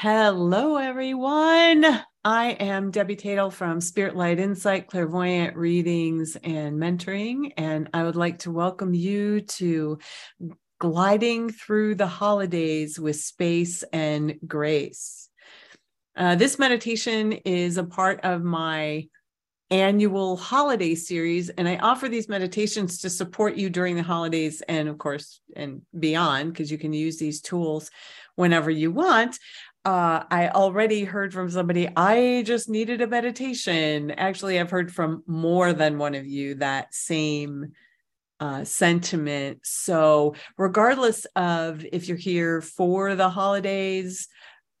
Hello, everyone. I am Debbie Tatel from Spirit Light Insight, Clairvoyant Readings and Mentoring, and I would like to welcome you to Gliding Through the Holidays with Space and Grace. Uh, this meditation is a part of my annual holiday series and i offer these meditations to support you during the holidays and of course and beyond because you can use these tools whenever you want uh, I already heard from somebody, I just needed a meditation. Actually, I've heard from more than one of you that same uh, sentiment. So, regardless of if you're here for the holidays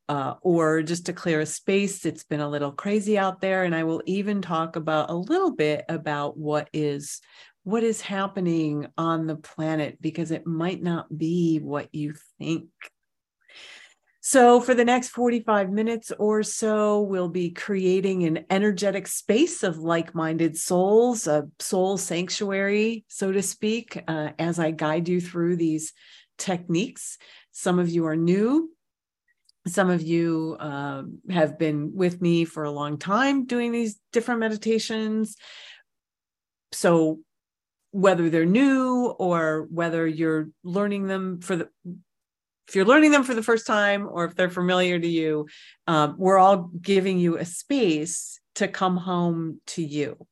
uh, or just to clear a space, it's been a little crazy out there. And I will even talk about a little bit about what is what is happening on the planet because it might not be what you think so, for the next 45 minutes or so, we'll be creating an energetic space of like minded souls, a soul sanctuary, so to speak, uh, as I guide you through these techniques. Some of you are new. Some of you uh, have been with me for a long time doing these different meditations. So, whether they're new or whether you're learning them for the if you're learning them for the first time or if they're familiar to you, um, we're all giving you a space to come home to you.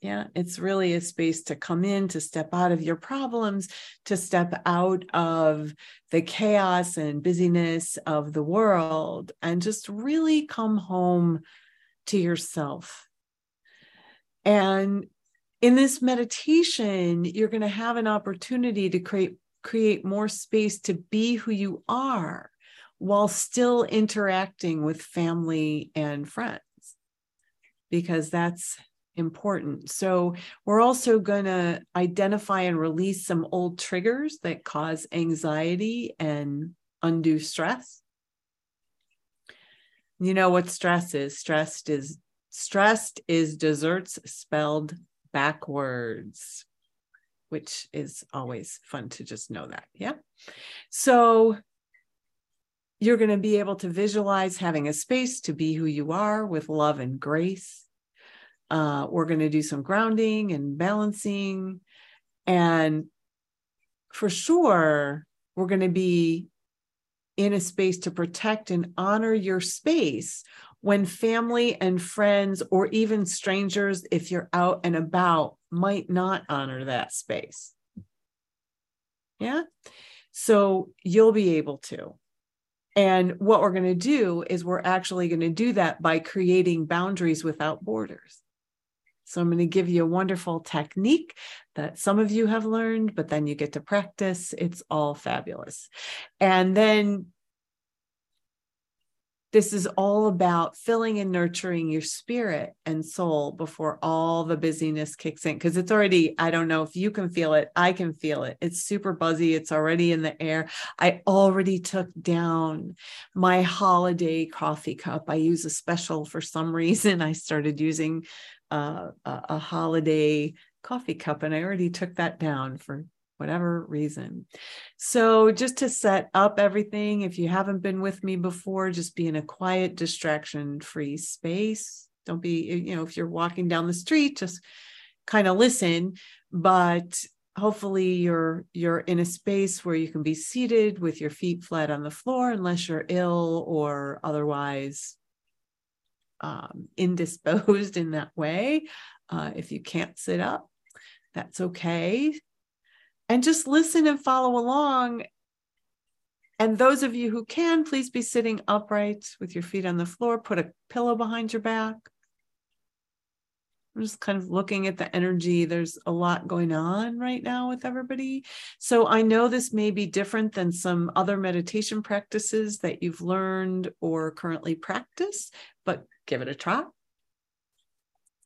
Yeah, it's really a space to come in, to step out of your problems, to step out of the chaos and busyness of the world, and just really come home to yourself. And in this meditation, you're going to have an opportunity to create create more space to be who you are while still interacting with family and friends because that's important. So, we're also going to identify and release some old triggers that cause anxiety and undue stress. You know what stress is? Stressed is stressed is desserts spelled backwards which is always fun to just know that. Yeah. So you're going to be able to visualize having a space to be who you are with love and grace. Uh, we're going to do some grounding and balancing. And for sure, we're going to be in a space to protect and honor your space when family and friends, or even strangers, if you're out and about, might not honor that space. Yeah. So you'll be able to. And what we're going to do is we're actually going to do that by creating boundaries without borders. So I'm going to give you a wonderful technique that some of you have learned, but then you get to practice. It's all fabulous. And then this is all about filling and nurturing your spirit and soul before all the busyness kicks in. Because it's already, I don't know if you can feel it, I can feel it. It's super buzzy, it's already in the air. I already took down my holiday coffee cup. I use a special for some reason. I started using uh, a, a holiday coffee cup and I already took that down for whatever reason. So, just to set up everything, if you haven't been with me before, just be in a quiet, distraction free space. Don't be, you know, if you're walking down the street, just kind of listen, but hopefully you're you're in a space where you can be seated with your feet flat on the floor unless you're ill or otherwise um, indisposed in that way uh, if you can't sit up that's okay and just listen and follow along. And those of you who can, please be sitting upright with your feet on the floor. Put a pillow behind your back. I'm just kind of looking at the energy. There's a lot going on right now with everybody. So I know this may be different than some other meditation practices that you've learned or currently practice, but give it a try.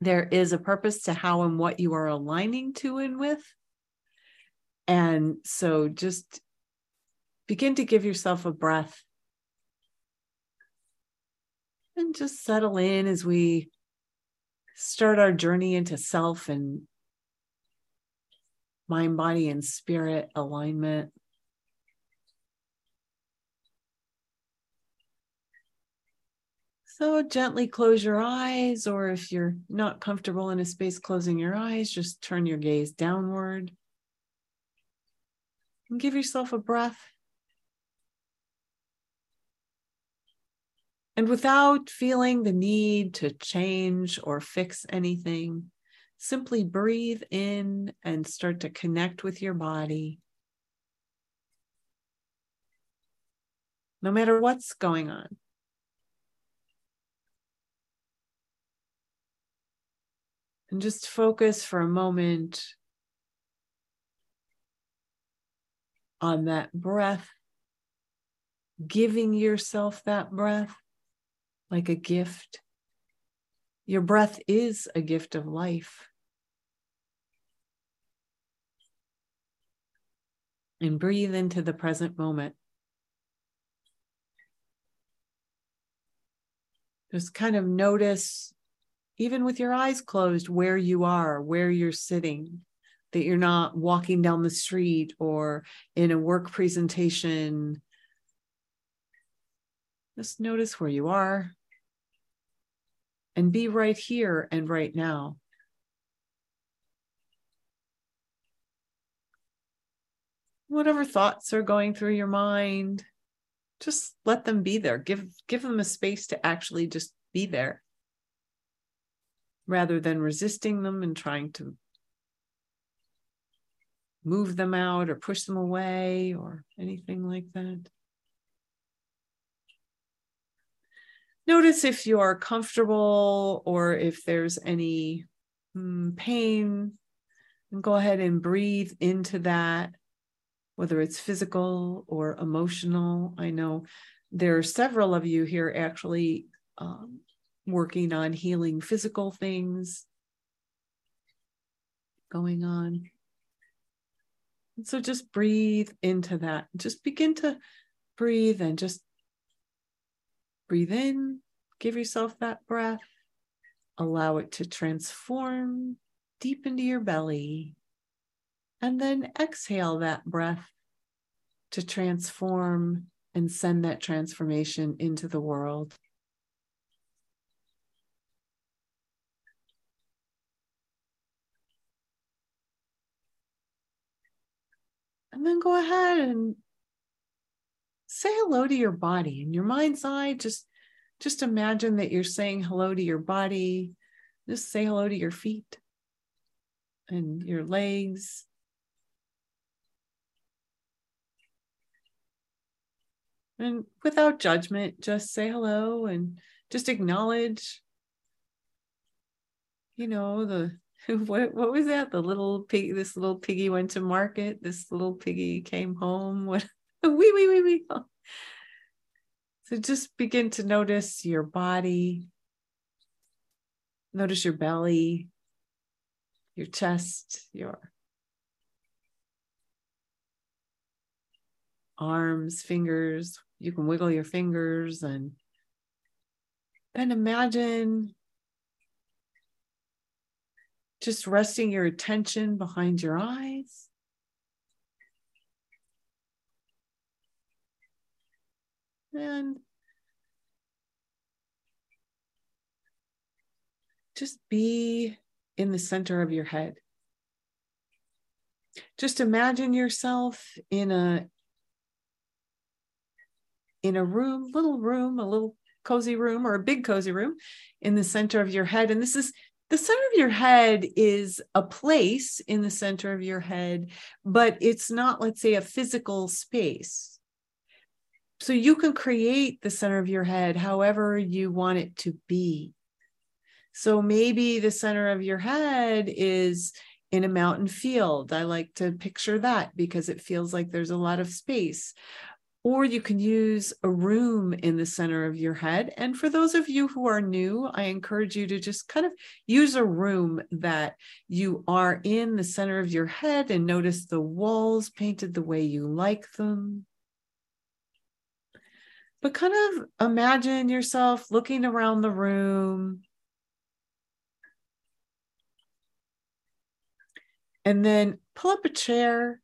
There is a purpose to how and what you are aligning to and with. And so just begin to give yourself a breath and just settle in as we start our journey into self and mind, body, and spirit alignment. So gently close your eyes, or if you're not comfortable in a space closing your eyes, just turn your gaze downward. And give yourself a breath. And without feeling the need to change or fix anything, simply breathe in and start to connect with your body. No matter what's going on. And just focus for a moment on that breath, giving yourself that breath like a gift. Your breath is a gift of life. And breathe into the present moment. Just kind of notice, even with your eyes closed, where you are, where you're sitting, that you're not walking down the street or in a work presentation. Just notice where you are and be right here and right now. Whatever thoughts are going through your mind, just let them be there. Give give them a space to actually just be there rather than resisting them and trying to move them out or push them away or anything like that. Notice if you are comfortable or if there's any mm, pain. And go ahead and breathe into that, whether it's physical or emotional. I know there are several of you here actually um, working on healing physical things going on. So just breathe into that. Just begin to breathe and just Breathe in, give yourself that breath, allow it to transform deep into your belly, and then exhale that breath to transform and send that transformation into the world. And then go ahead and say hello to your body. In your mind's eye just just imagine that you're saying hello to your body. Just say hello to your feet and your legs. And without judgment just say hello and just acknowledge you know the what what was that the little pig this little piggy went to market this little piggy came home what wee, wee, wee, wee. So just begin to notice your body, notice your belly, your chest, your arms, fingers. You can wiggle your fingers and then imagine just resting your attention behind your eyes. and just be in the center of your head. Just imagine yourself in a in a room, little room, a little cozy room or a big cozy room in the center of your head. And this is the center of your head is a place in the center of your head, but it's not, let's say, a physical space so you can create the center of your head however you want it to be. So maybe the center of your head is in a mountain field. I like to picture that because it feels like there's a lot of space. Or you can use a room in the center of your head. And for those of you who are new, I encourage you to just kind of use a room that you are in the center of your head and notice the walls painted the way you like them but kind of imagine yourself looking around the room. And then pull up a chair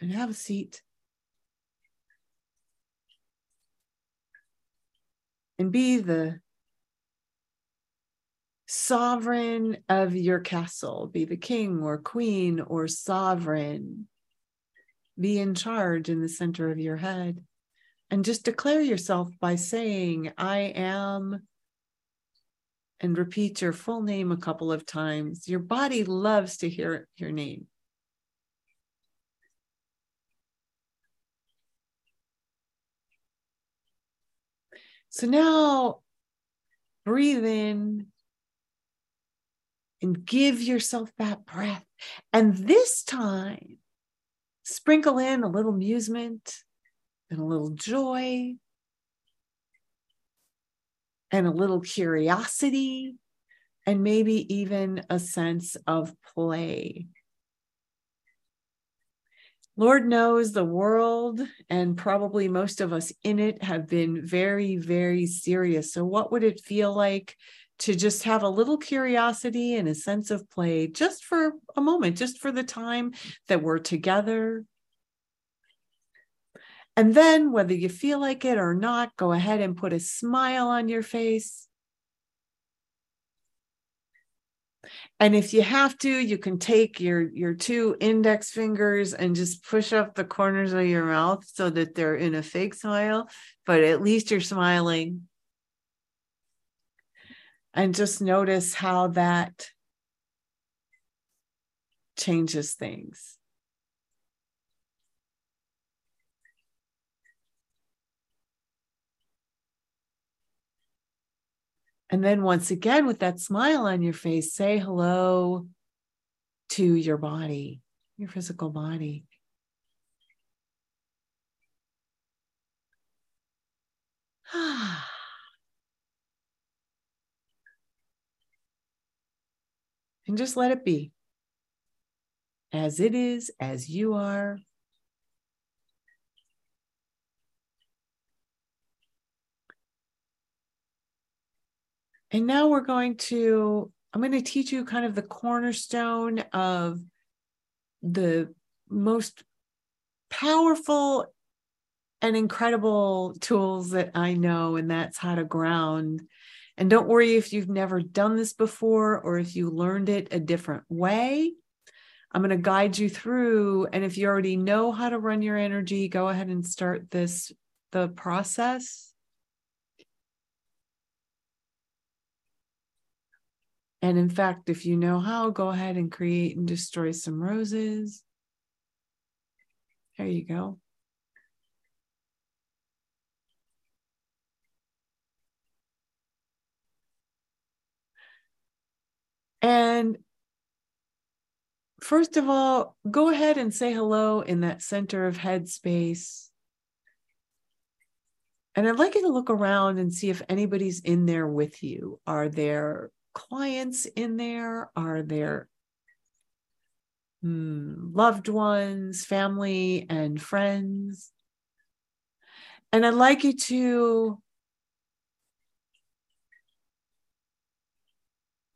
and have a seat. And be the sovereign of your castle, be the king or queen or sovereign. Be in charge in the center of your head. And just declare yourself by saying, I am, and repeat your full name a couple of times. Your body loves to hear your name. So now breathe in and give yourself that breath. And this time, sprinkle in a little amusement and a little joy and a little curiosity and maybe even a sense of play. Lord knows the world and probably most of us in it have been very, very serious. So, what would it feel like to just have a little curiosity and a sense of play just for a moment, just for the time that we're together? And then, whether you feel like it or not, go ahead and put a smile on your face. And if you have to, you can take your, your two index fingers and just push up the corners of your mouth so that they're in a fake smile, but at least you're smiling. And just notice how that changes things. And then once again, with that smile on your face, say hello to your body, your physical body. and just let it be as it is, as you are, And now we're going to, I'm going to teach you kind of the cornerstone of the most powerful and incredible tools that I know, and that's how to ground. And don't worry if you've never done this before or if you learned it a different way. I'm going to guide you through. And if you already know how to run your energy, go ahead and start this, the process. And in fact, if you know how, go ahead and create and destroy some roses. There you go. And first of all, go ahead and say hello in that center of head space. And I'd like you to look around and see if anybody's in there with you. Are there clients in there? Are there hmm, loved ones, family, and friends? And I'd like you to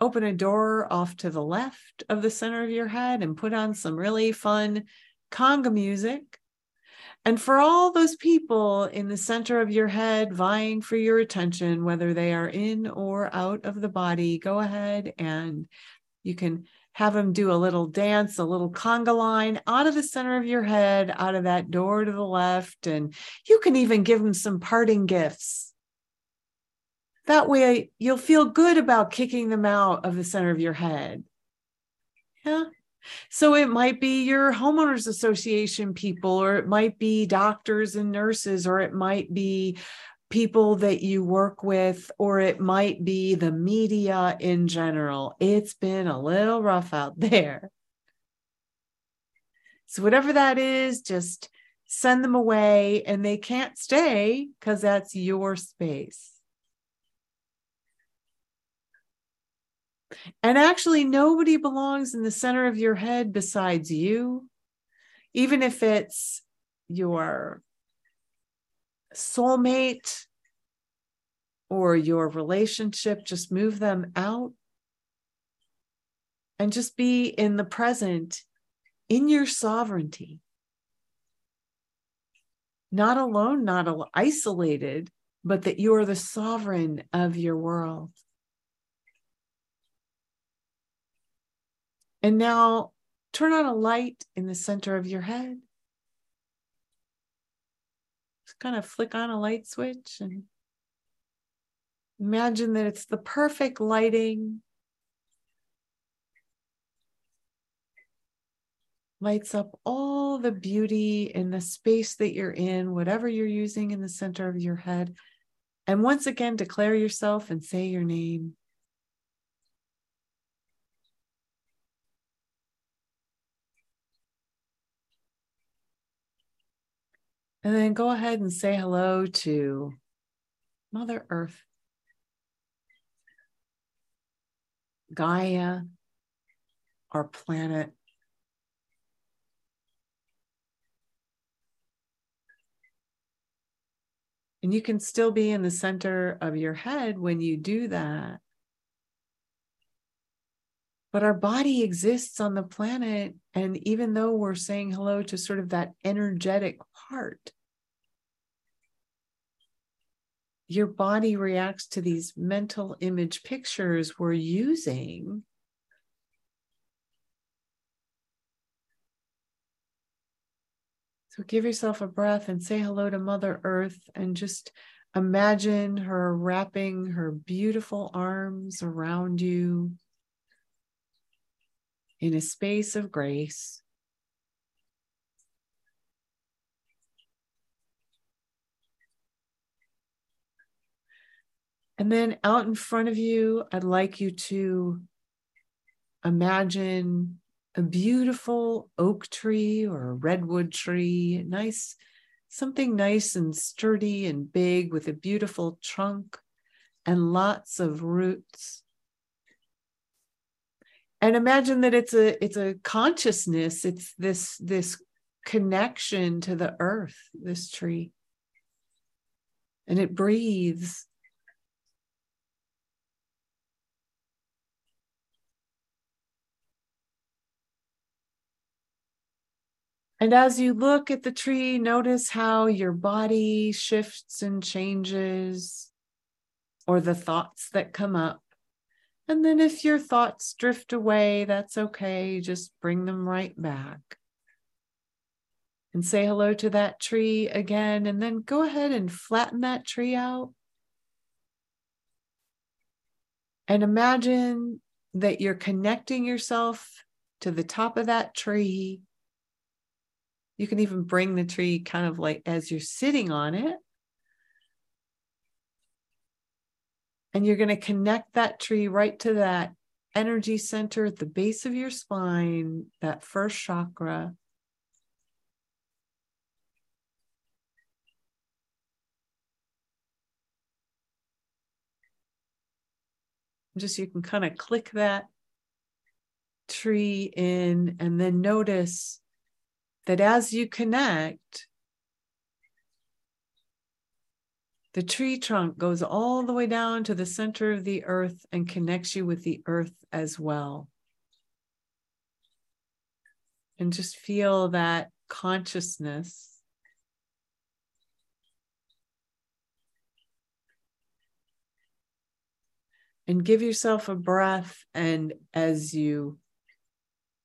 open a door off to the left of the center of your head and put on some really fun conga music. And for all those people in the center of your head vying for your attention, whether they are in or out of the body, go ahead and you can have them do a little dance, a little conga line out of the center of your head, out of that door to the left. And you can even give them some parting gifts. That way, you'll feel good about kicking them out of the center of your head. Yeah. So it might be your homeowners association people, or it might be doctors and nurses, or it might be people that you work with, or it might be the media in general. It's been a little rough out there. So, whatever that is, just send them away and they can't stay because that's your space. And actually, nobody belongs in the center of your head besides you, even if it's your soulmate or your relationship, just move them out and just be in the present in your sovereignty. Not alone, not isolated, but that you are the sovereign of your world. And now turn on a light in the center of your head. Just kind of flick on a light switch and imagine that it's the perfect lighting. Lights up all the beauty in the space that you're in, whatever you're using in the center of your head. And once again, declare yourself and say your name. And then go ahead and say hello to Mother Earth, Gaia, our planet. And you can still be in the center of your head when you do that. But our body exists on the planet. And even though we're saying hello to sort of that energetic part, your body reacts to these mental image pictures we're using. So give yourself a breath and say hello to Mother Earth and just imagine her wrapping her beautiful arms around you in a space of grace. And then out in front of you, I'd like you to imagine a beautiful oak tree or a redwood tree, nice, something nice and sturdy and big with a beautiful trunk and lots of roots. And imagine that it's a it's a consciousness, it's this this connection to the earth, this tree. And it breathes And as you look at the tree, notice how your body shifts and changes, or the thoughts that come up. And then if your thoughts drift away, that's okay. Just bring them right back. And say hello to that tree again. And then go ahead and flatten that tree out. And imagine that you're connecting yourself to the top of that tree you can even bring the tree kind of like as you're sitting on it. And you're going to connect that tree right to that energy center at the base of your spine, that first chakra. Just you can kind of click that tree in and then notice that as you connect, the tree trunk goes all the way down to the center of the earth and connects you with the earth as well. And just feel that consciousness. And give yourself a breath. And as you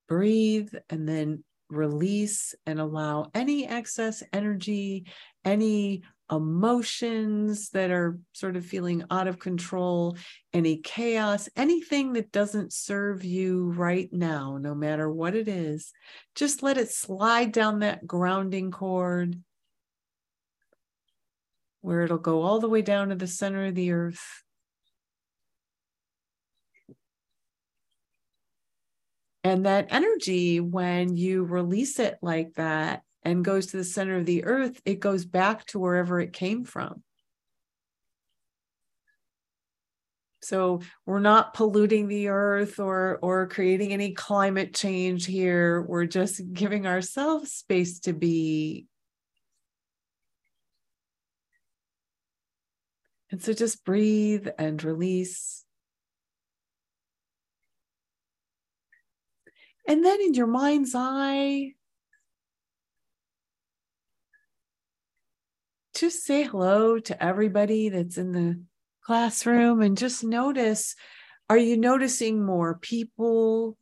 breathe and then release and allow any excess energy, any emotions that are sort of feeling out of control, any chaos, anything that doesn't serve you right now, no matter what it is, just let it slide down that grounding cord where it'll go all the way down to the center of the earth And that energy, when you release it like that and goes to the center of the earth, it goes back to wherever it came from. So we're not polluting the earth or or creating any climate change here. We're just giving ourselves space to be. And so just breathe and release. And then in your mind's eye, just say hello to everybody that's in the classroom and just notice are you noticing more people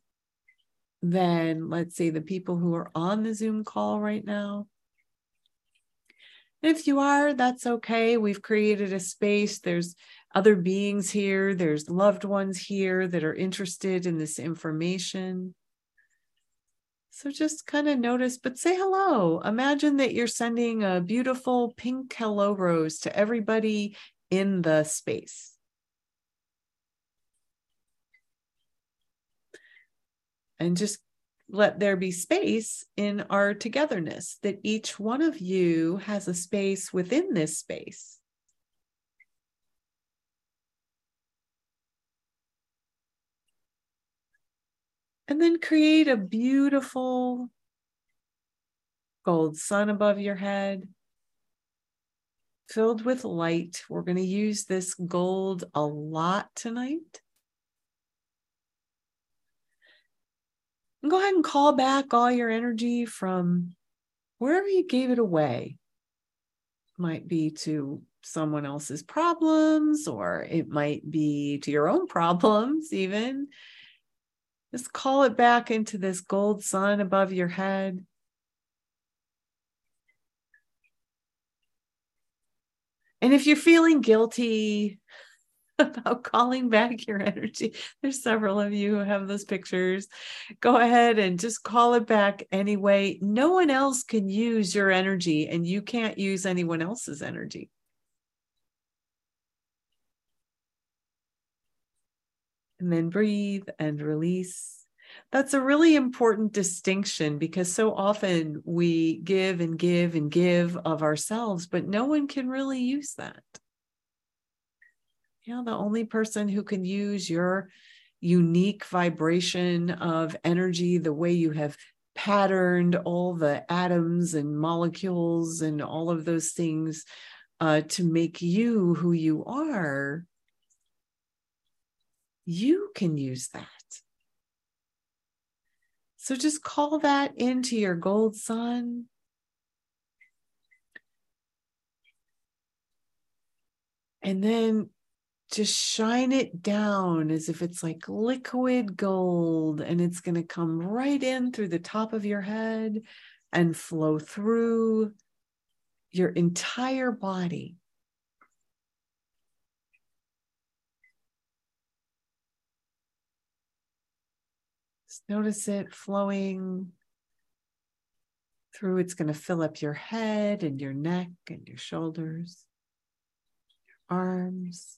than, let's say, the people who are on the Zoom call right now? if you are, that's okay. We've created a space. There's other beings here, there's loved ones here that are interested in this information. So just kind of notice, but say hello. Imagine that you're sending a beautiful pink hello rose to everybody in the space. And just let there be space in our togetherness, that each one of you has a space within this space. And then create a beautiful gold sun above your head, filled with light. We're going to use this gold a lot tonight. And go ahead and call back all your energy from wherever you gave it away. Might be to someone else's problems, or it might be to your own problems, even. Just call it back into this gold sun above your head. And if you're feeling guilty about calling back your energy, there's several of you who have those pictures. Go ahead and just call it back anyway. No one else can use your energy, and you can't use anyone else's energy. And then breathe and release. That's a really important distinction because so often we give and give and give of ourselves, but no one can really use that. You know, the only person who can use your unique vibration of energy, the way you have patterned all the atoms and molecules and all of those things uh, to make you who you are, you can use that. So just call that into your gold sun. And then just shine it down as if it's like liquid gold and it's going to come right in through the top of your head and flow through your entire body. Notice it flowing through. It's going to fill up your head and your neck and your shoulders, your arms,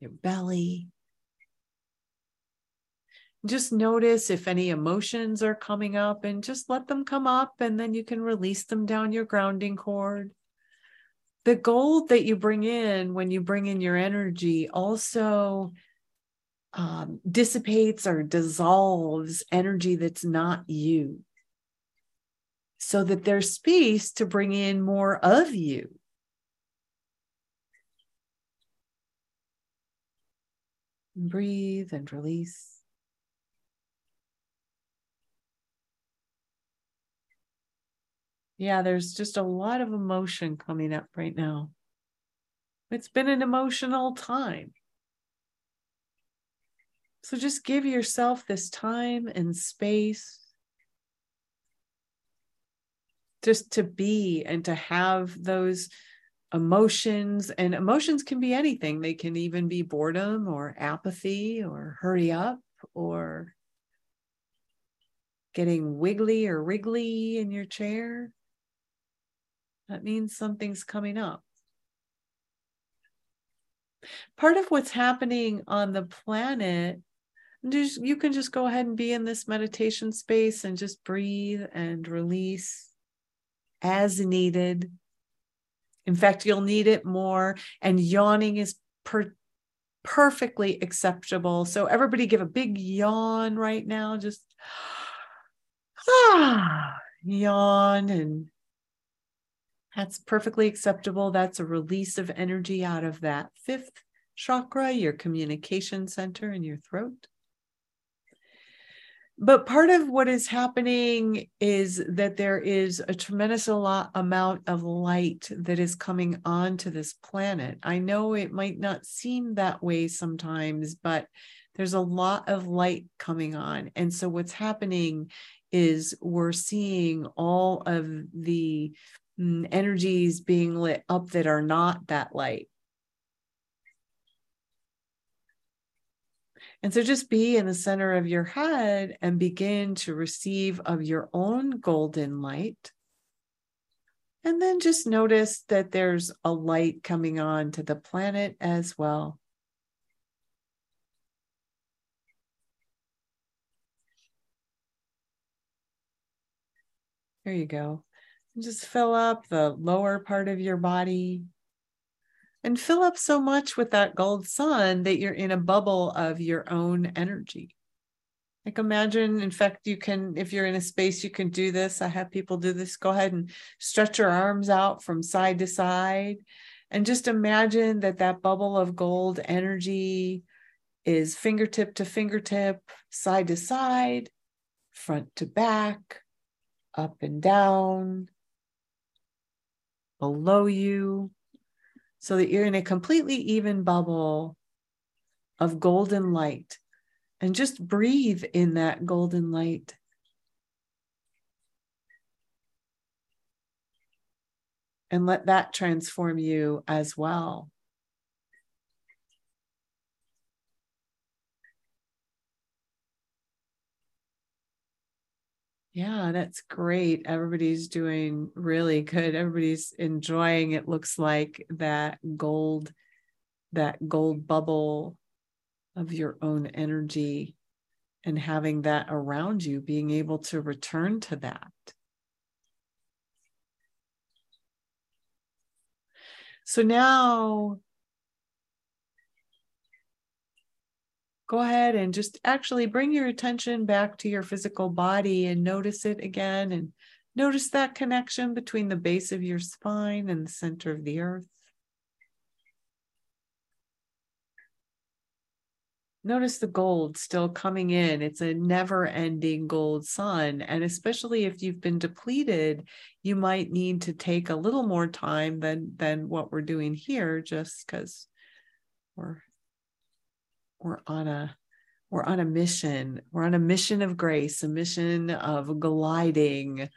your belly. Just notice if any emotions are coming up and just let them come up, and then you can release them down your grounding cord. The gold that you bring in when you bring in your energy also um, dissipates or dissolves energy that's not you so that there's space to bring in more of you. Breathe and release. Yeah, there's just a lot of emotion coming up right now. It's been an emotional time. So just give yourself this time and space just to be and to have those emotions. And emotions can be anything, they can even be boredom or apathy or hurry up or getting wiggly or wriggly in your chair. That means something's coming up. Part of what's happening on the planet just you can just go ahead and be in this meditation space and just breathe and release as needed. In fact, you'll need it more. And yawning is per- perfectly acceptable. So, everybody give a big yawn right now. Just ah, yawn. And that's perfectly acceptable. That's a release of energy out of that fifth chakra, your communication center in your throat. But part of what is happening is that there is a tremendous amount of light that is coming onto this planet. I know it might not seem that way sometimes, but there's a lot of light coming on. And so what's happening is we're seeing all of the mm, energies being lit up that are not that light. And so just be in the center of your head and begin to receive of your own golden light. And then just notice that there's a light coming on to the planet as well. There you go. Just fill up the lower part of your body, and fill up so much with that gold sun that you're in a bubble of your own energy. Like imagine, in fact, you can, if you're in a space, you can do this. I have people do this. Go ahead and stretch your arms out from side to side. And just imagine that that bubble of gold energy is fingertip to fingertip, side to side, front to back, up and down, below you, so that you're in a completely even bubble of golden light and just breathe in that golden light. And let that transform you as well. Yeah, that's great. Everybody's doing really good. Everybody's enjoying it looks like that gold that gold bubble of your own energy and having that around you being able to return to that. So now go ahead and just actually bring your attention back to your physical body and notice it again and notice that connection between the base of your spine and the center of the earth. Notice the gold still coming in. It's a never ending gold sun. And especially if you've been depleted, you might need to take a little more time than, than what we're doing here, just because we're we're on a we're on a mission. We're on a mission of grace a mission of gliding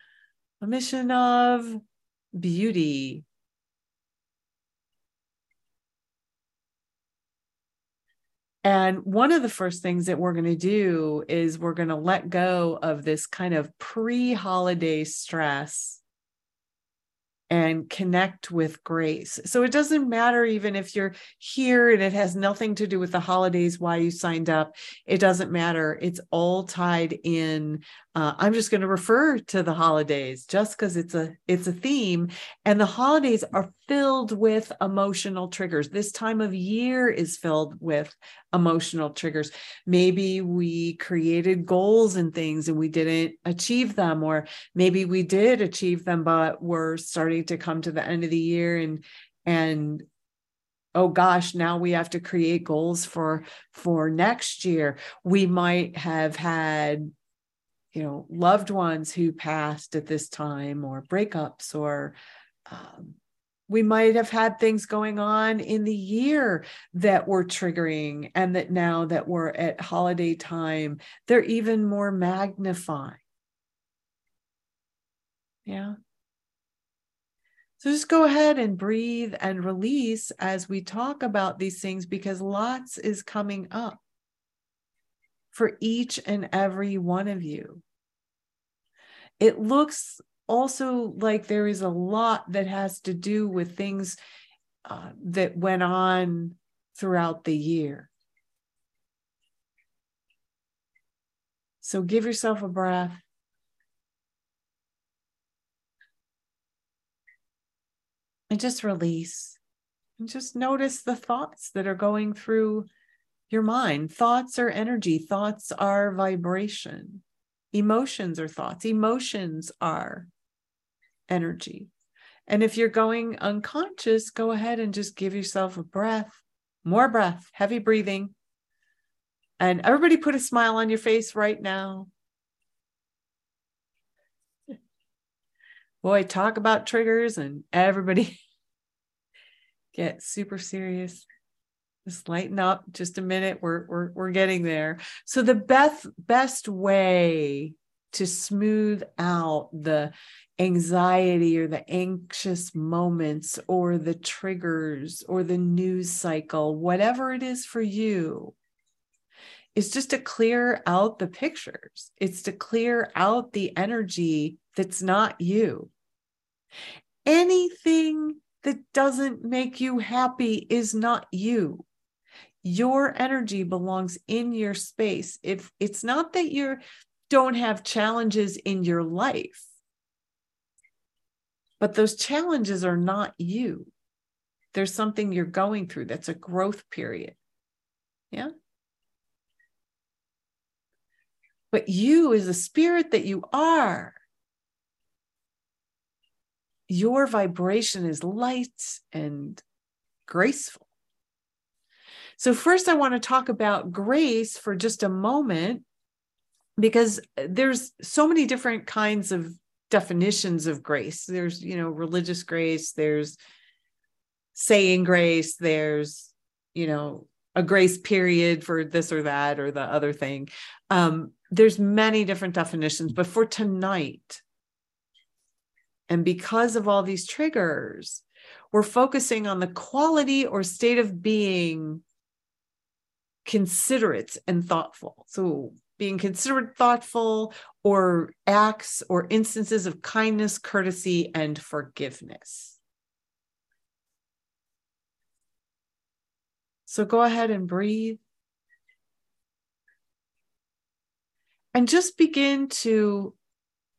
a mission of beauty. And one of the first things that we're going to do is we're going to let go of this kind of pre holiday stress and connect with grace. So it doesn't matter even if you're here and it has nothing to do with the holidays, why you signed up. It doesn't matter. It's all tied in. Uh, I'm just going to refer to the holidays just because it's a it's a theme, and the holidays are filled with emotional triggers. This time of year is filled with emotional triggers. Maybe we created goals and things and we didn't achieve them, or maybe we did achieve them, but we're starting to come to the end of the year. And and oh gosh now we have to create goals for for next year. We might have had you know loved ones who passed at this time or breakups or um, we might have had things going on in the year that were triggering and that now that we're at holiday time they're even more magnified yeah so just go ahead and breathe and release as we talk about these things because lots is coming up for each and every one of you it looks also like there is a lot that has to do with things uh, that went on throughout the year. So give yourself a breath. And just release. And just notice the thoughts that are going through your mind. Thoughts are energy, thoughts are vibration. Emotions are thoughts, emotions are energy. And if you're going unconscious, go ahead and just give yourself a breath, more breath, heavy breathing. And everybody put a smile on your face right now. Boy, talk about triggers and everybody get super serious. Just lighten up just a minute. We're we're we're getting there. So the best best way to smooth out the anxiety or the anxious moments or the triggers or the news cycle, whatever it is for you, is just to clear out the pictures. It's to clear out the energy that's not you. Anything that doesn't make you happy is not you. Your energy belongs in your space. If it's not that you don't have challenges in your life, but those challenges are not you. There's something you're going through that's a growth period. Yeah. But you, as a spirit that you are, your vibration is light and graceful. So, first, I want to talk about grace for just a moment because there's so many different kinds of definitions of grace. There's, you know, religious grace, there's saying grace, there's, you know, a grace period for this or that or the other thing. Um, there's many different definitions, but for tonight, and because of all these triggers, we're focusing on the quality or state of being considerate and thoughtful. So being considerate, thoughtful, or acts or instances of kindness, courtesy, and forgiveness. So go ahead and breathe. And just begin to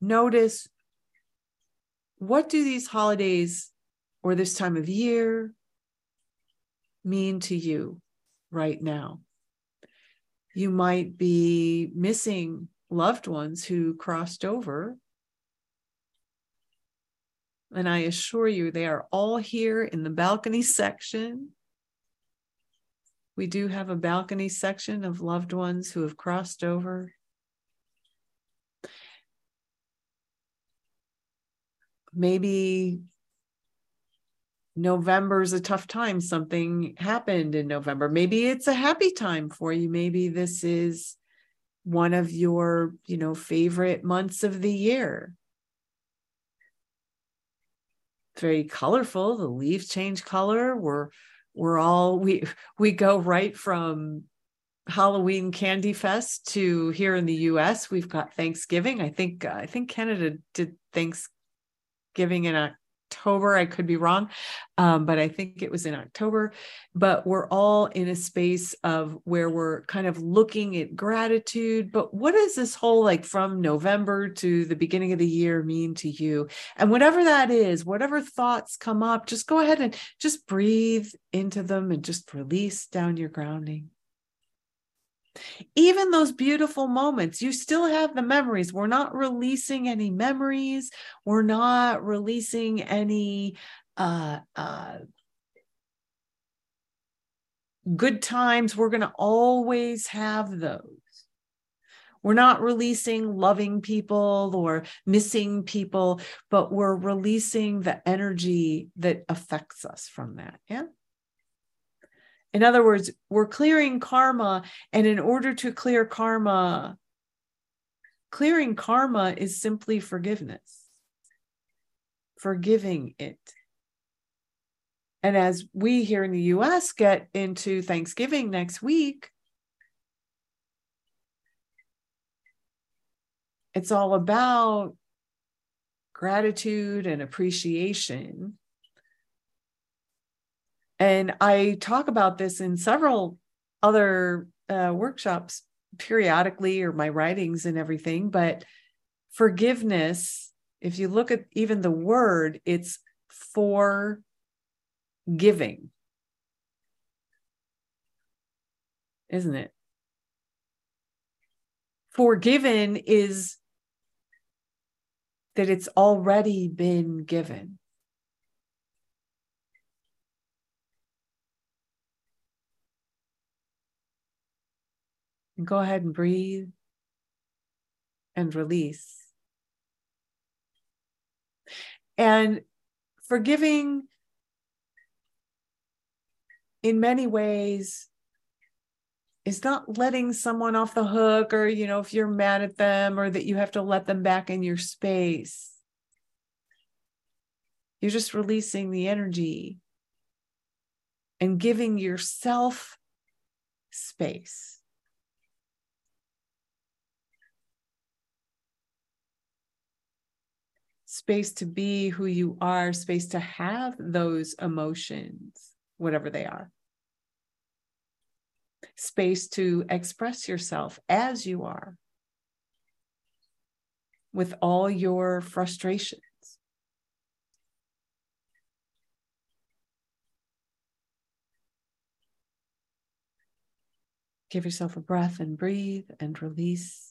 notice what do these holidays or this time of year mean to you right now? You might be missing loved ones who crossed over. And I assure you, they are all here in the balcony section. We do have a balcony section of loved ones who have crossed over. Maybe November is a tough time. Something happened in November. Maybe it's a happy time for you. Maybe this is one of your, you know, favorite months of the year. very colorful. The leaves change color. We're we're all we we go right from Halloween Candy Fest to here in the US. We've got Thanksgiving. I think uh, I think Canada did Thanksgiving in October. I could be wrong, um, but I think it was in October. But we're all in a space of where we're kind of looking at gratitude. But what does this whole like from November to the beginning of the year mean to you? And whatever that is, whatever thoughts come up, just go ahead and just breathe into them and just release down your grounding even those beautiful moments, you still have the memories. We're not releasing any memories. We're not releasing any uh, uh, good times. We're going to always have those. We're not releasing loving people or missing people, but we're releasing the energy that affects us from that. Yeah. In other words, we're clearing karma. And in order to clear karma, clearing karma is simply forgiveness, forgiving it. And as we here in the US get into Thanksgiving next week, it's all about gratitude and appreciation and I talk about this in several other uh, workshops periodically or my writings and everything. But forgiveness, if you look at even the word, it's for giving, isn't it? Forgiven is that it's already been given. And go ahead and breathe and release. And forgiving in many ways is not letting someone off the hook or you know if you're mad at them or that you have to let them back in your space you're just releasing the energy and giving yourself space space to be who you are space to have those emotions whatever they are space to express yourself as you are with all your frustrations. Give yourself a breath and breathe and release.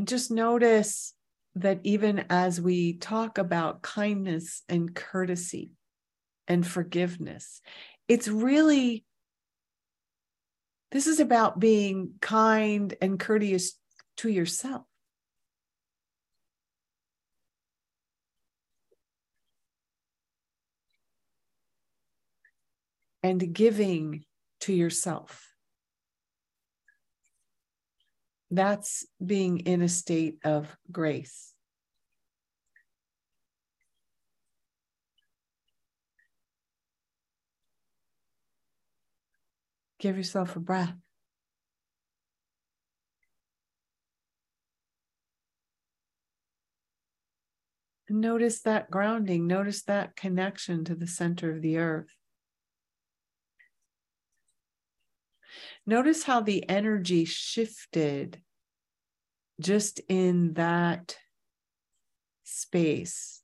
And just notice that even as we talk about kindness and courtesy and forgiveness, it's really, this is about being kind and courteous to yourself. And giving to yourself. That's being in a state of grace. Give yourself a breath. Notice that grounding, notice that connection to the center of the earth. Notice how the energy shifted just in that space.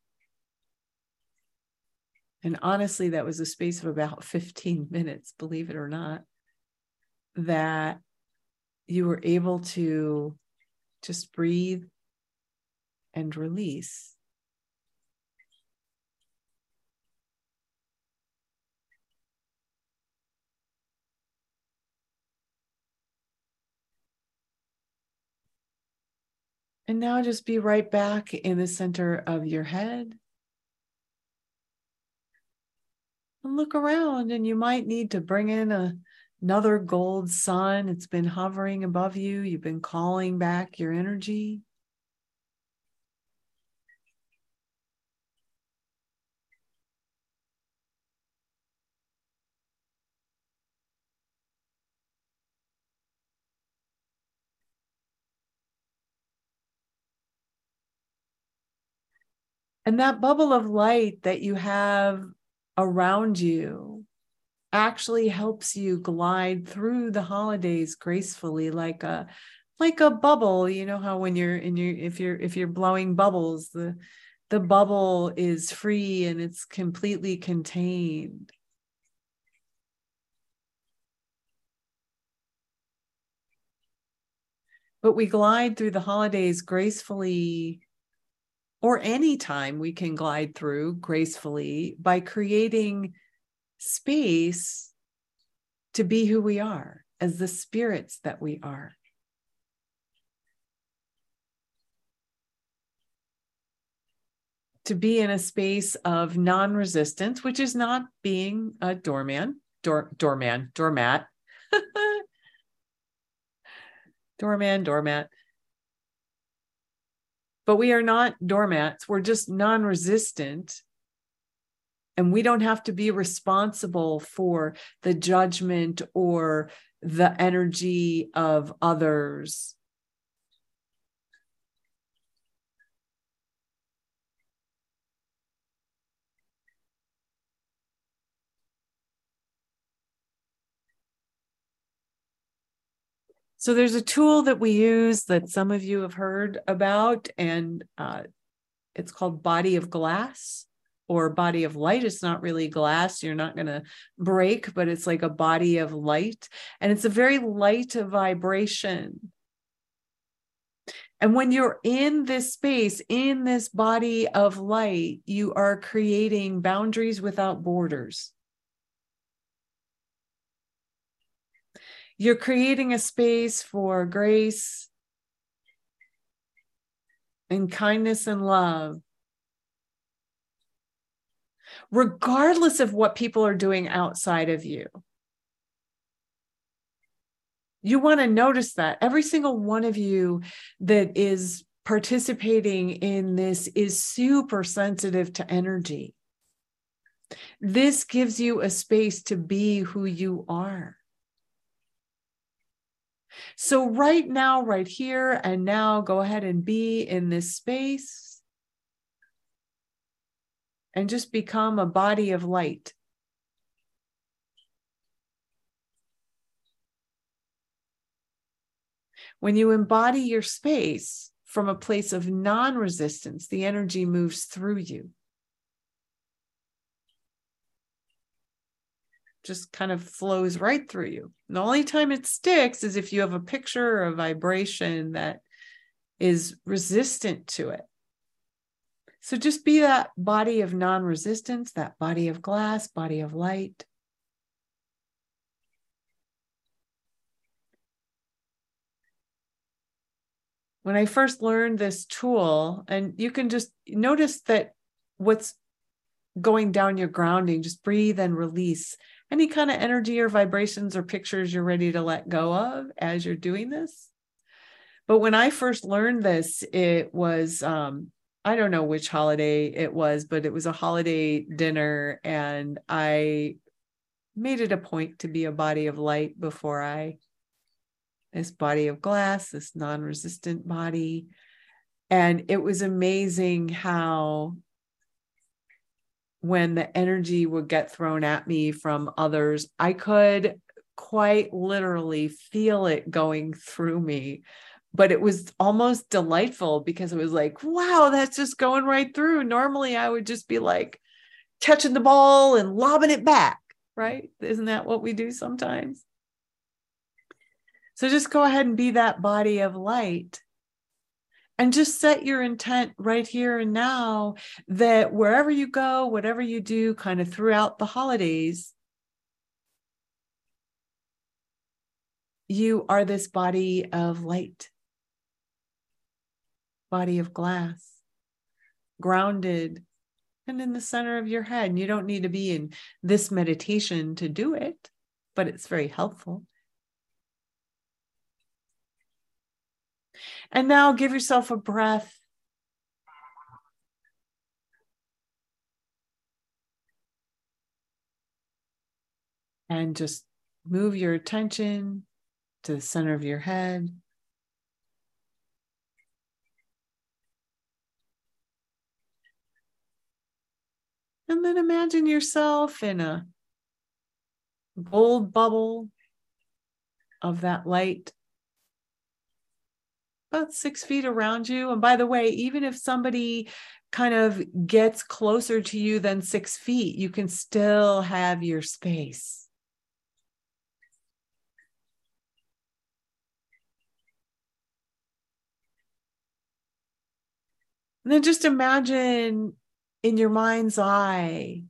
And honestly, that was a space of about 15 minutes, believe it or not, that you were able to just breathe and release. And now just be right back in the center of your head. And look around, and you might need to bring in a, another gold sun. It's been hovering above you, you've been calling back your energy. And that bubble of light that you have around you actually helps you glide through the holidays gracefully like a like a bubble. You know how when you're in your if you're if you're blowing bubbles the the bubble is free and it's completely contained. But we glide through the holidays gracefully or any time we can glide through gracefully by creating space to be who we are as the spirits that we are. To be in a space of non resistance, which is not being a doorman, door, doorman, doormat, doorman, doormat, but we are not doormats. We're just non resistant. And we don't have to be responsible for the judgment or the energy of others. So there's a tool that we use that some of you have heard about, and uh, it's called Body of Glass or Body of Light. It's not really glass, you're not going to break, but it's like a body of light. And it's a very light vibration. And when you're in this space, in this body of light, you are creating boundaries without borders. You're creating a space for grace and kindness and love, regardless of what people are doing outside of you. You want to notice that every single one of you that is participating in this is super sensitive to energy. This gives you a space to be who you are. So, right now, right here and now, go ahead and be in this space and just become a body of light. When you embody your space from a place of non resistance, the energy moves through you. Just kind of flows right through you. The only time it sticks is if you have a picture or a vibration that is resistant to it. So just be that body of non resistance, that body of glass, body of light. when I first learned this tool, and you can just notice that what's going down your grounding, just breathe and release any kind of energy or vibrations or pictures you're ready to let go of as you're doing this. But when I first learned this, it was, um, I don't know which holiday it was, but it was a holiday dinner. And I made it a point to be a body of light before I this body of glass, this non resistant body. And it was amazing how, when the energy would get thrown at me from others, I could quite literally feel it going through me. But it was almost delightful because it was like, wow, that's just going right through. Normally, I would just be like catching the ball and lobbing it back, right? Isn't that what we do sometimes? So just go ahead and be that body of light. And just set your intent right here and now that wherever you go, whatever you do, kind of throughout the holidays, you are this body of light, body of glass, grounded and in the center of your head. And you don't need to be in this meditation to do it, but it's very helpful. And now give yourself a breath. And just move your attention to the center of your head. And then imagine yourself in a gold bubble of that light about six feet around you. And by the way, even if somebody kind of gets closer to you than six feet, you can still have your space. And then just imagine in your mind's eye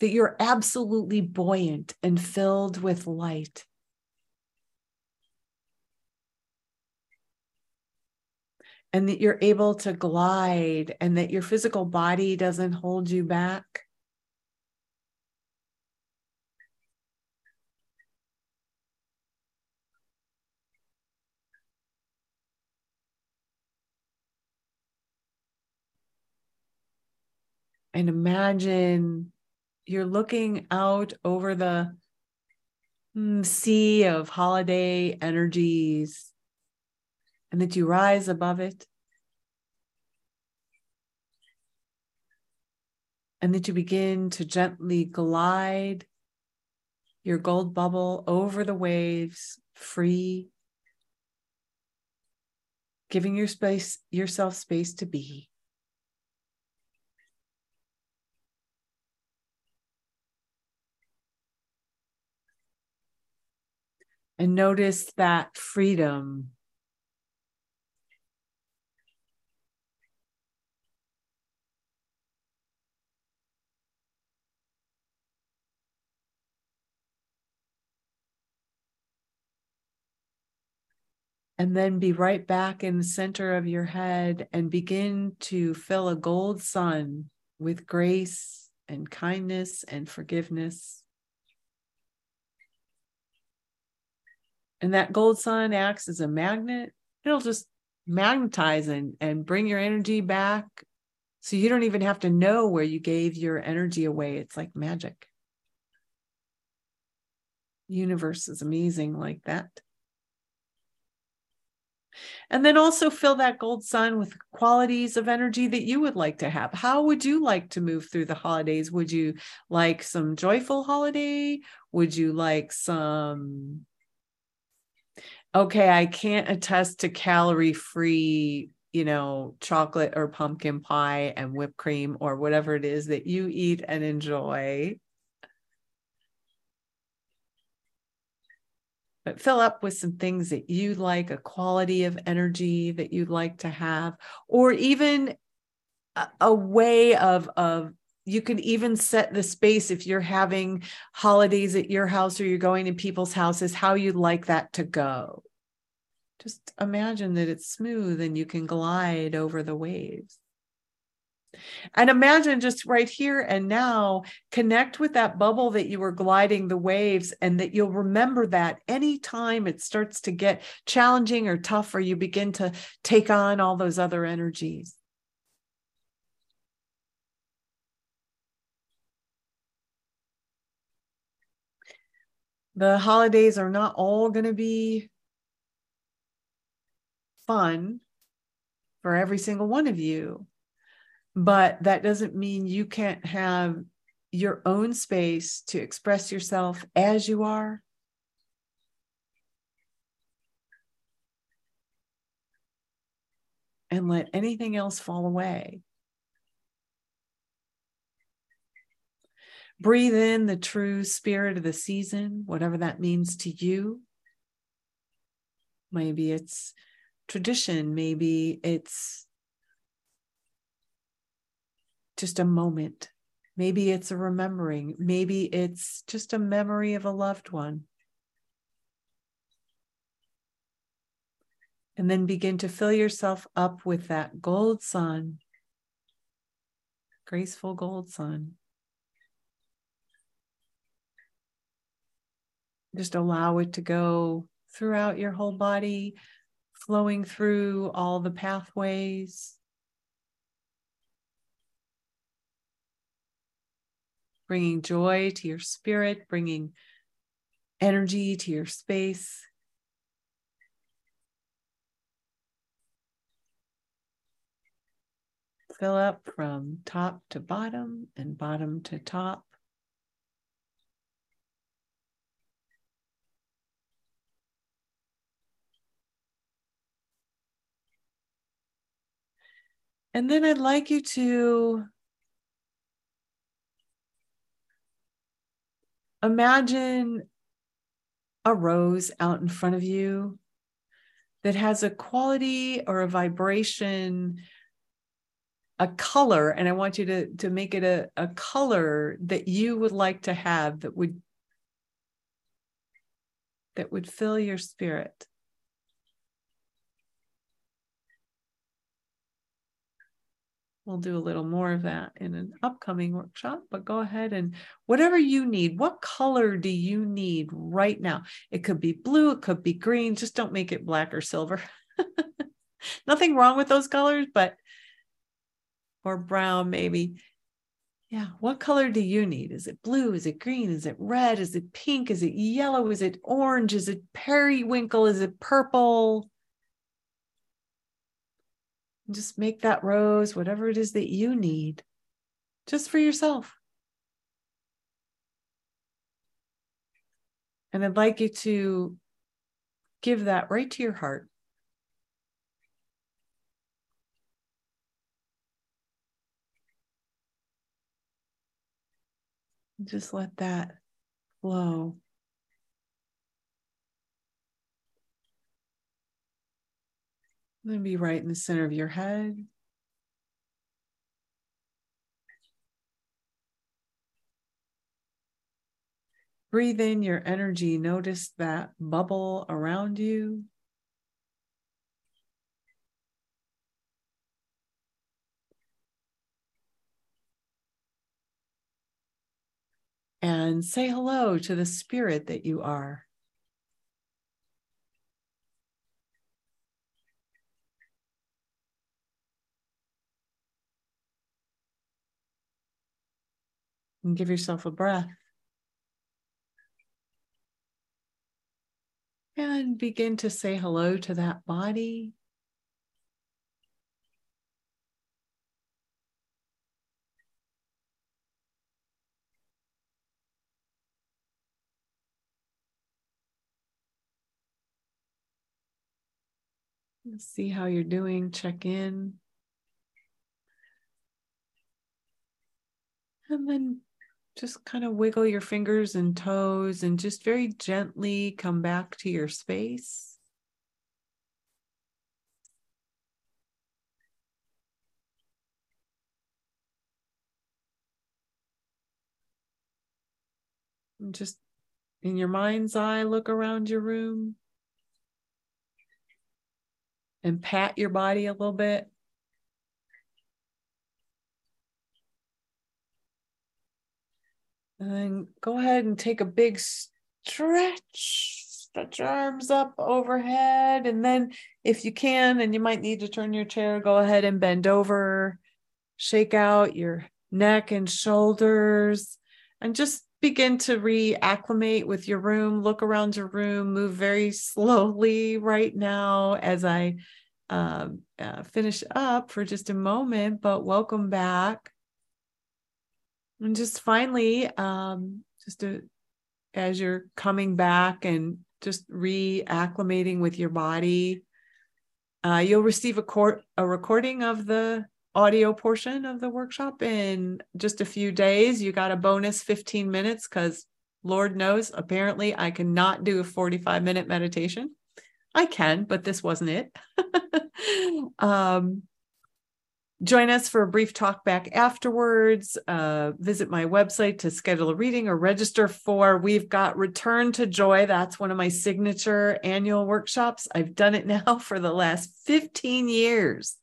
that you're absolutely buoyant and filled with light. And that you're able to glide and that your physical body doesn't hold you back. And imagine you're looking out over the mm, sea of holiday energies and that you rise above it. And that you begin to gently glide your gold bubble over the waves, free, giving your space, yourself space to be. And notice that freedom And then be right back in the center of your head and begin to fill a gold sun with grace and kindness and forgiveness. And that gold sun acts as a magnet. It'll just magnetize and, and bring your energy back. So you don't even have to know where you gave your energy away. It's like magic. Universe is amazing like that. And then also fill that gold sun with qualities of energy that you would like to have. How would you like to move through the holidays? Would you like some joyful holiday? Would you like some, okay, I can't attest to calorie free, you know, chocolate or pumpkin pie and whipped cream or whatever it is that you eat and enjoy. But fill up with some things that you like, a quality of energy that you'd like to have, or even a, a way of, of you can even set the space if you're having holidays at your house or you're going to people's houses, how you'd like that to go. Just imagine that it's smooth and you can glide over the waves. And imagine just right here and now, connect with that bubble that you were gliding the waves, and that you'll remember that anytime it starts to get challenging or tough, or you begin to take on all those other energies. The holidays are not all going to be fun for every single one of you but that doesn't mean you can't have your own space to express yourself as you are. And let anything else fall away. Breathe in the true spirit of the season, whatever that means to you. Maybe it's tradition, maybe it's just a moment. Maybe it's a remembering. Maybe it's just a memory of a loved one. And then begin to fill yourself up with that gold sun, graceful gold sun. Just allow it to go throughout your whole body, flowing through all the pathways bringing joy to your spirit, bringing energy to your space. Fill up from top to bottom and bottom to top. And then I'd like you to imagine a rose out in front of you that has a quality or a vibration a color and i want you to to make it a, a color that you would like to have that would that would fill your spirit We'll do a little more of that in an upcoming workshop, but go ahead and whatever you need, what color do you need right now? It could be blue, it could be green, just don't make it black or silver. Nothing wrong with those colors, but or brown maybe. Yeah, what color do you need? Is it blue? Is it green? Is it red? Is it pink? Is it yellow? Is it orange? Is it periwinkle? Is it purple? Just make that rose, whatever it is that you need, just for yourself. And I'd like you to give that right to your heart. Just let that flow. Then be right in the center of your head. Breathe in your energy. Notice that bubble around you. And say hello to the spirit that you are. And give yourself a breath. And begin to say hello to that body. See how you're doing, check in. And then just kind of wiggle your fingers and toes and just very gently come back to your space. And just in your mind's eye, look around your room and pat your body a little bit. And then go ahead and take a big stretch. Stretch your arms up overhead. And then, if you can, and you might need to turn your chair, go ahead and bend over. Shake out your neck and shoulders. And just begin to reacclimate with your room. Look around your room. Move very slowly right now as I um, uh, finish up for just a moment. But welcome back. And just finally, um, just to, as you're coming back and just reacclimating with your body, uh, you'll receive a, court, a recording of the audio portion of the workshop in just a few days. You got a bonus 15 minutes because Lord knows, apparently, I cannot do a 45 minute meditation. I can, but this wasn't it. um, Join us for a brief talk back afterwards. Uh, visit my website to schedule a reading or register for. We've got Return to Joy. That's one of my signature annual workshops. I've done it now for the last 15 years.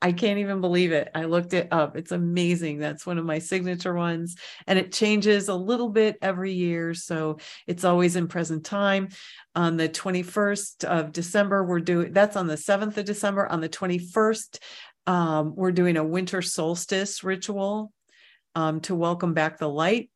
I can't even believe it. I looked it up. It's amazing. That's one of my signature ones. And it changes a little bit every year. So it's always in present time. On the 21st of December, we're doing that's on the 7th of December. On the 21st, um, we're doing a winter solstice ritual um, to welcome back the light.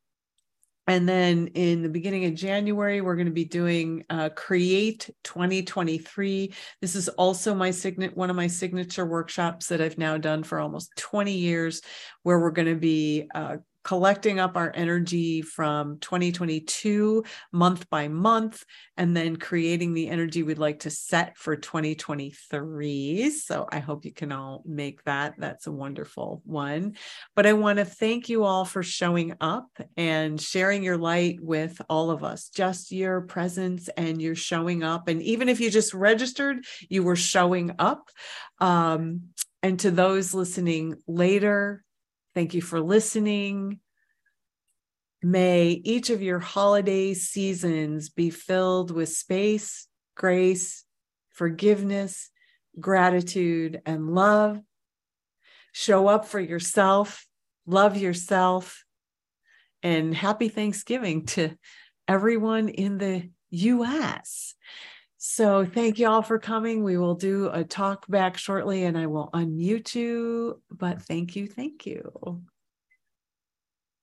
And then in the beginning of January, we're going to be doing uh, Create 2023. This is also my signet one of my signature workshops that I've now done for almost 20 years, where we're going to be uh, collecting up our energy from 2022 month by month and then creating the energy we'd like to set for 2023 so i hope you can all make that. That's a wonderful one. But i want to thank you all for showing up and sharing your light with all of us. Just your presence and your showing up. And even if you just registered you were showing up. Um, and to those listening later Thank you for listening. May each of your holiday seasons be filled with space, grace, forgiveness, gratitude, and love. Show up for yourself, love yourself, and happy Thanksgiving to everyone in the US. So thank you all for coming. We will do a talk back shortly and I will unmute you. But thank you. Thank you.